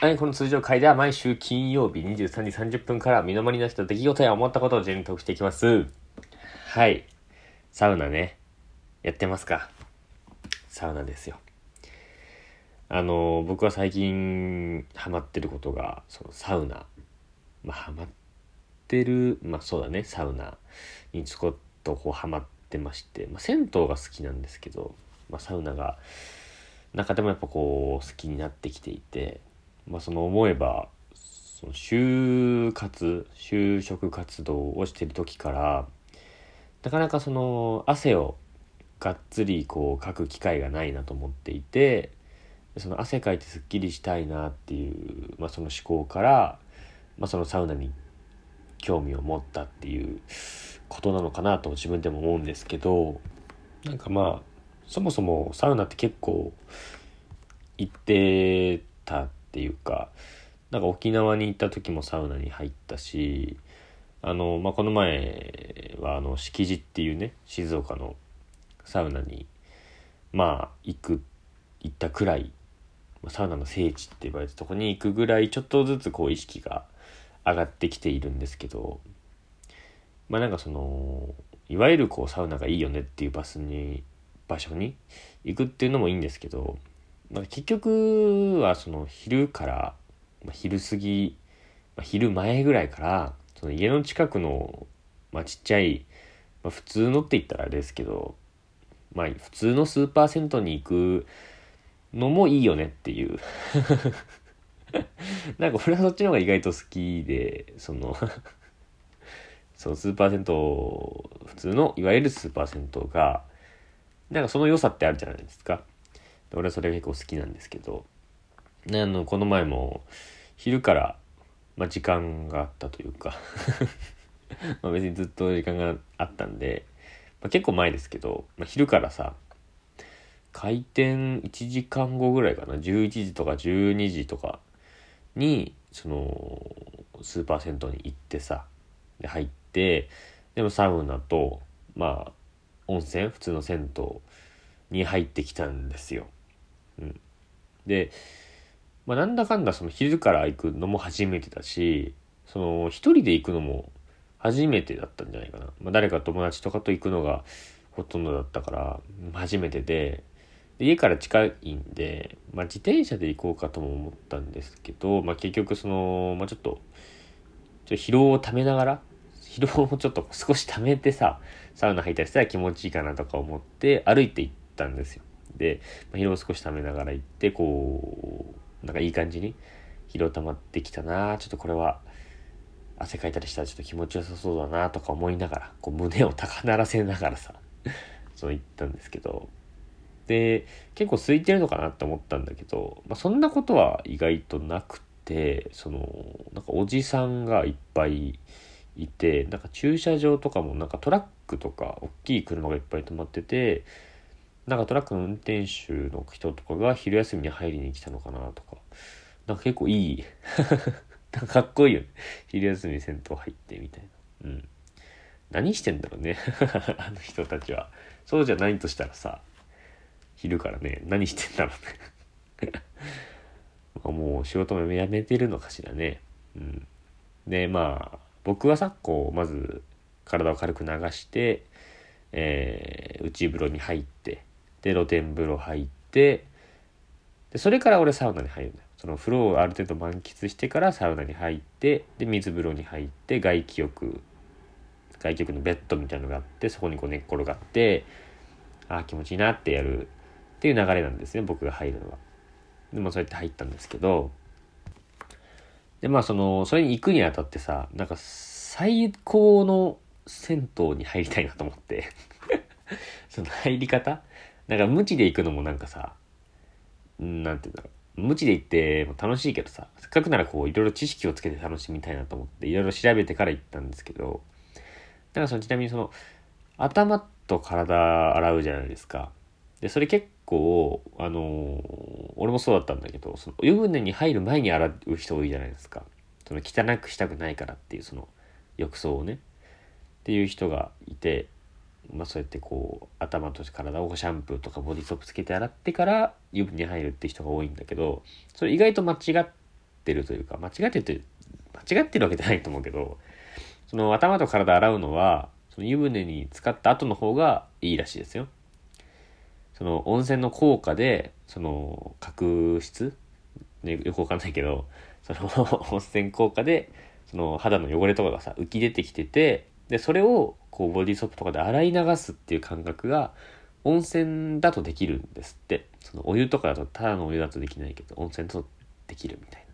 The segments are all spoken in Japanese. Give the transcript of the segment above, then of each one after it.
はい、この通常回では毎週金曜日23時30分から身の回りの人出来事や思ったことを順にトークしていきます。はい。サウナね。やってますか？サウナですよ。あの、僕は最近ハマってることが、そのサウナ。まあ、ハマってる、まあそうだね、サウナにちょこっとこうハマってまして、まあ銭湯が好きなんですけど、まあサウナが中でもやっぱこう好きになってきていて、まあその思えば、その就活、就職活動をしてる時から、なかなかその汗をがっつりこうかく機会がないなと思っていてその汗かいてすっきりしたいなっていう、まあ、その思考から、まあ、そのサウナに興味を持ったっていうことなのかなと自分でも思うんですけどなんかまあそもそもサウナって結構行ってたっていうかなんか沖縄に行った時もサウナに入ったしあの、まあ、この前はあの敷地っていうね静岡のサウナにまあ行く行ったくらいサウナの聖地って言われたとこに行くぐらいちょっとずつこう意識が上がってきているんですけどまあなんかそのいわゆるこうサウナがいいよねっていうバスに場所に行くっていうのもいいんですけどなんか結局はその昼から、まあ、昼過ぎ、まあ、昼前ぐらいからその家の近くの、まあ、ちっちゃい、まあ、普通のって言ったらあれですけどまあ普通のスーパー銭湯に行くのもいいよねっていう。なんか俺はそっちの方が意外と好きでその そうスーパー銭湯普通のいわゆるスーパー銭湯がなんかその良さってあるじゃないですか。俺はそれが結構好きなんですけどねあのこの前も昼から、まあ、時間があったというか まあ別にずっと時間があったんで、まあ、結構前ですけど、まあ、昼からさ開店1時間後ぐらいかな11時とか12時とかにそのスーパー銭湯に行ってさで入ってでもサウナとまあ温泉普通の銭湯に入ってきたんですよ。うん、で、まあ、なんだかんだその昼から行くのも初めてだしその一人で行くのも初めてだったんじゃないかな、まあ、誰か友達とかと行くのがほとんどだったから初めてでで家から近いんで、まあ、自転車で行こうかとも思ったんですけど、まあ、結局その、まあ、ちょっとちょっと疲労をためながら疲労をちょっと少し溜めてさサウナ入ったりしたら気持ちいいかなとか思って歩いて行ったんですよ。で、まあ、疲労を少し溜めながら行ってこうなんかいい感じに疲労溜まってきたな。ちょっとこれは汗かいたりしたらちょっと気持ちよさそうだなとか思いながらこう胸を高鳴らせながらさ そう言ったんですけど。で結構空いてるのかなって思ったんだけど、まあ、そんなことは意外となくてそのなんかおじさんがいっぱいいてなんか駐車場とかもなんかトラックとか大きい車がいっぱい止まっててなんかトラックの運転手の人とかが昼休みに入りに来たのかなとか。なんか結構いい。なんかかっこいいよね。昼休みに銭湯入ってみたいな。うん。何してんだろうね。あの人たちは。そうじゃないとしたらさ昼からね何してんだろうね。もう仕事も辞めてるのかしらね。うん。でまあ僕はさこうまず体を軽く流して、えー内風呂に入ってで露天風呂入ってでそれから俺サウナに入るんだよその風呂をある程度満喫してからサウナに入ってで水風呂に入って外気浴外気浴のベッドみたいのがあってそこにこう寝っ転がってああ気持ちいいなってやるっていう流れなんですね僕が入るのは。でもそうやって入ったんですけどでまあそのそれに行くにあたってさなんか最高の銭湯に入りたいなと思って その入り方なんか無知で行くのもなんかさうんなんて言うんだろう。無知で行っても楽しいけどさせっかくならこういろいろ知識をつけて楽しみたいなと思っていろいろ調べてから行ったんですけどだからそのちなみにその頭と体洗うじゃないですか。でそれ結構あのー俺もそうだったんだけどその湯船に入る前に洗う人多いじゃないですか。その汚くしたくないからっていうその浴槽をね。っていう人がいてまあそうやってこう頭と体をシャンプーとかボディソープつけて洗ってから湯船に入るって人が多いんだけどそれ意外と間違ってるというか間違ってる間違ってるわけじゃないと思うけどその頭と体洗うのはその湯船に浸かった後の方がいいらしいですよ。その温泉の効果でその角質、ね、よくわかんないけどその 温泉効果でその肌の汚れとかがさ浮き出てきててでそれをこうボディーソープとかで洗い流すっていう感覚が温泉だとできるんですって。そのお湯とかだとただのお湯だとできないけど温泉だとできるみたいな。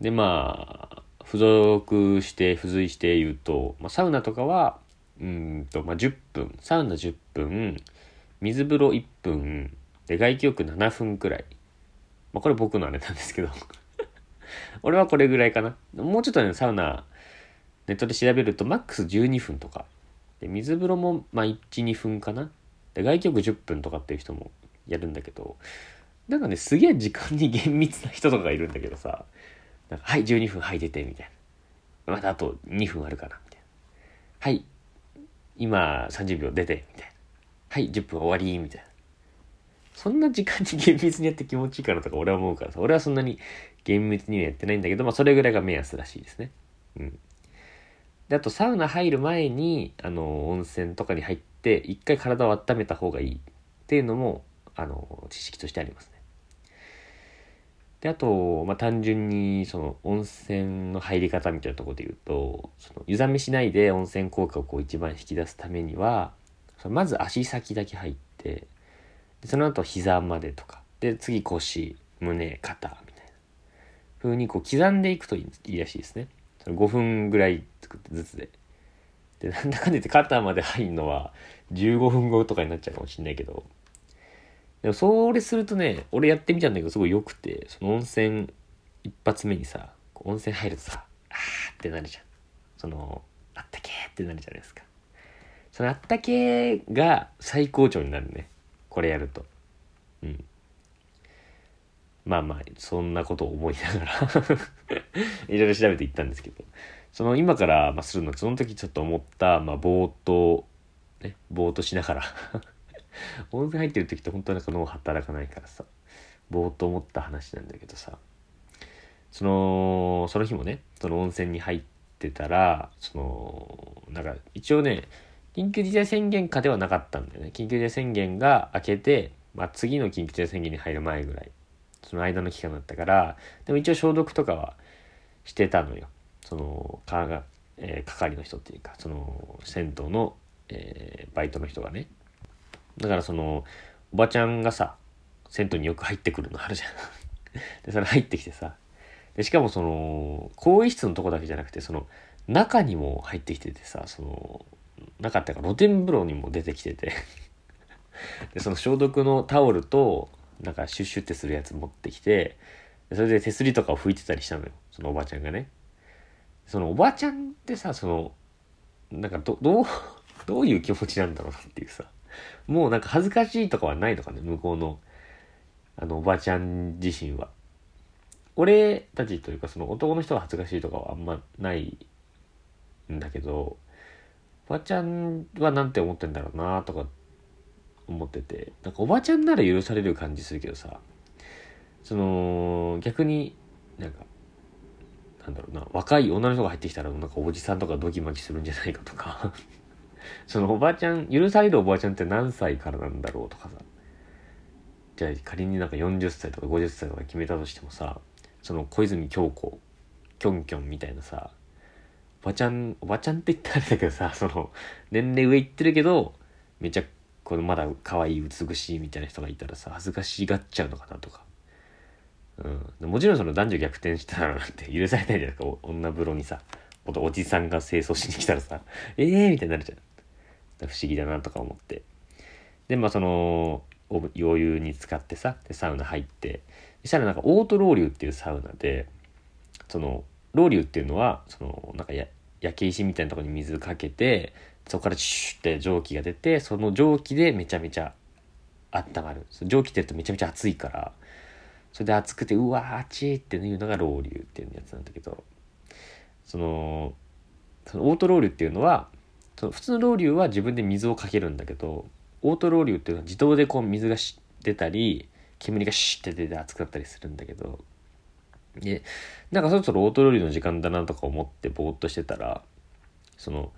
でまあ付属して付随して言うと、まあ、サウナとかはうんと、まあ、10分。サウナ10分水風呂1分で外気浴7分くらい。まあこれ僕のあれなんですけど。俺はこれぐらいかな。もうちょっとねサウナネットで調べるとマックス12分とか。で水風呂もまあ12分かな。で外気浴10分とかっていう人もやるんだけどなんかねすげえ時間に厳密な人とかがいるんだけどさ。なんかはい12分はい出てみたいな。まだあと2分あるかなみたいな。はい今30秒出てみたいな。はい10分終わりみたいな。そんな時間に厳密にやって気持ちいいかなとか俺は思うからさ。俺はそんなに厳密にはやってないんだけどまあそれぐらいが目安らしいですね。うん。であとサウナ入る前にあの温泉とかに入って一回体を温めた方がいいっていうのもあの知識としてありますね。であと、まあ、単純にその温泉の入り方みたいなところで言うとその湯冷めしないで温泉効果をこう一番引き出すためにはまず足先だけ入ってでその後膝までとかで次腰胸肩みたいな風にこう刻んでいくといいらしいですね。5分ぐらい作ってずつで。で、なんだかんだ言って肩まで入るのは15分後とかになっちゃうかもしんないけど。でもそれするとね、俺やってみたんだけどすごい良くて、その温泉一発目にさ、温泉入るとさ、あーってなるじゃん。その、あったけーってなるじゃないですか。そのあったけーが最高潮になるね。これやると。うん。まあまあ、そんなことを思いながら いろいろ調べていったんですけど、その今からまするのその時ちょっと思った、まあ、ぼーっと、ね、ぼーっとしながら 温泉入ってる時って本当はなんか脳働かないからさ、ぼーっと思った話なんだけどさ、その、その日もね、その温泉に入ってたら、その、なんか一応ね、緊急事態宣言下ではなかったんだよね。緊急事態宣言が明けて、まあ次の緊急事態宣言に入る前ぐらい。その間の期間だったからでも一応消毒とかはしてたのよ。そのかが、えー、係の人っていうかその銭湯の、えー、バイトの人がね。だからそのおばちゃんがさ銭湯によく入ってくるのあるじゃん。でそれ入ってきてさ。でしかもその更衣室のとこだけじゃなくてその中にも入ってきててさその中っていうか露天風呂にも出てきてて。でその消毒のタオルとなんかシュッシュってするやつ持ってきて、それで手すりとかを拭いてたりしたのよ。そのおばちゃんがね。そのおばちゃんってさ、その、なんかど、どう、どういう気持ちなんだろうなっていうさ。もうなんか恥ずかしいとかはないのかね、向こうの、あの、おばちゃん自身は。俺たちというか、その男の人が恥ずかしいとかはあんまないんだけど、おばちゃんはなんて思ってんだろうなとか思っててなんかおばちゃんなら許される感じするけどさその逆になんかなんだろうな若い女の人が入ってきたらなんかおじさんとかドキマキするんじゃないかとか そのおばちゃん許されるおばちゃんって何歳からなんだろうとかさじゃあ仮になんか40歳とか50歳とか決めたとしてもさその小泉京子キョンキョンみたいなさおばちゃんおばちゃんって言ったらあれだけどさその年齢上いってるけどめちゃこのまだ可愛い美しいみたいな人がいたらさ恥ずかしがっちゃうのかなとか、うん、もちろんその男女逆転したらなんて許されないじゃないですか。女風呂にさおじさんが清掃しに来たらさえ えー、みたいになるじゃん。不思議だなとか思って。でまあその余裕に使ってさでサウナ入って。そしたらなんかオートロウリュっていうサウナでそのロウリュっていうのはそのなんかや焼け石みたいなとこに水かけてそこからシュッって蒸気が出てその蒸気でめちゃめちゃ温まる。蒸気って言うとめちゃめちゃ熱いからそれで熱くてうわーあちーっていうのがロウリュっていうやつなんだけどそのそのオートロウリュっていうのはその普通のロウリュは自分で水をかけるんだけどオートロウリュっていうのは自動でこう水が出たり煙がシュッて出て熱くなったりするんだけどで、なんかそろそろオートロウリュの時間だなとか思ってぼーっとしてたら、その、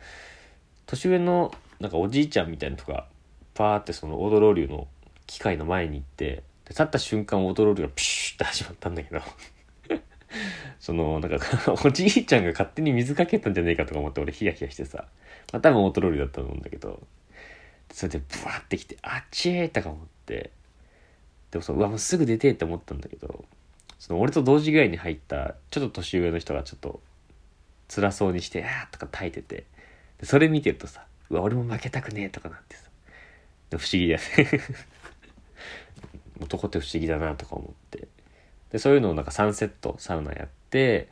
年上のなんかおじいちゃんみたいな人が、パーってそのオートロウリュの機械の前に行って、で立った瞬間オートロウリュがピシュッて始まったんだけど。その、なんか おじいちゃんが勝手に水かけたんじゃねえかとか思って俺ヒヤヒヤしてさ、まあ多分オートロウリュだったと思うんだけど、それでブワーってきて、あっちーとか思って、でもそう、うわ、もうすぐ出てって思ったんだけど、その俺と同時ぐらいに入ったちょっと年上の人がちょっと辛そうにして「あー」とか耐えてて。それ見てるとさ「うわ俺も負けたくねえ」とかなってさ不思議だよね。男って不思議だなとか思って。でそういうのをなんか3セットサウナやって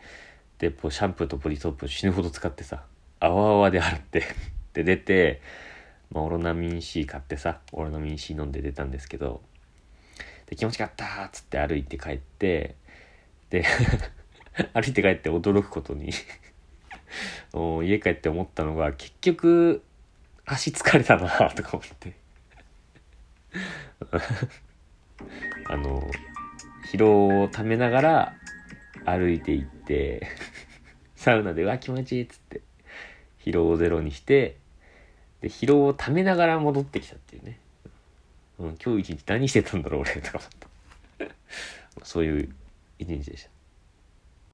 でこうシャンプーとボディソープ死ぬほど使ってさあわあわで洗って で出て、まあ、オロナミン C 買ってさオロナミン C 飲んで出たんですけどで気持ちよかったっつって歩いて帰ってで 歩いて帰って驚くことに 家帰って思ったのが結局足疲れたなとか思って。あの疲労をためながら歩いていってサウナで「うわ気持ちいい」っつって疲労をゼロにしてで疲労をためながら戻ってきたっていうね。うん、今日一日何してたんだろう俺とか思った。そういう一日でした。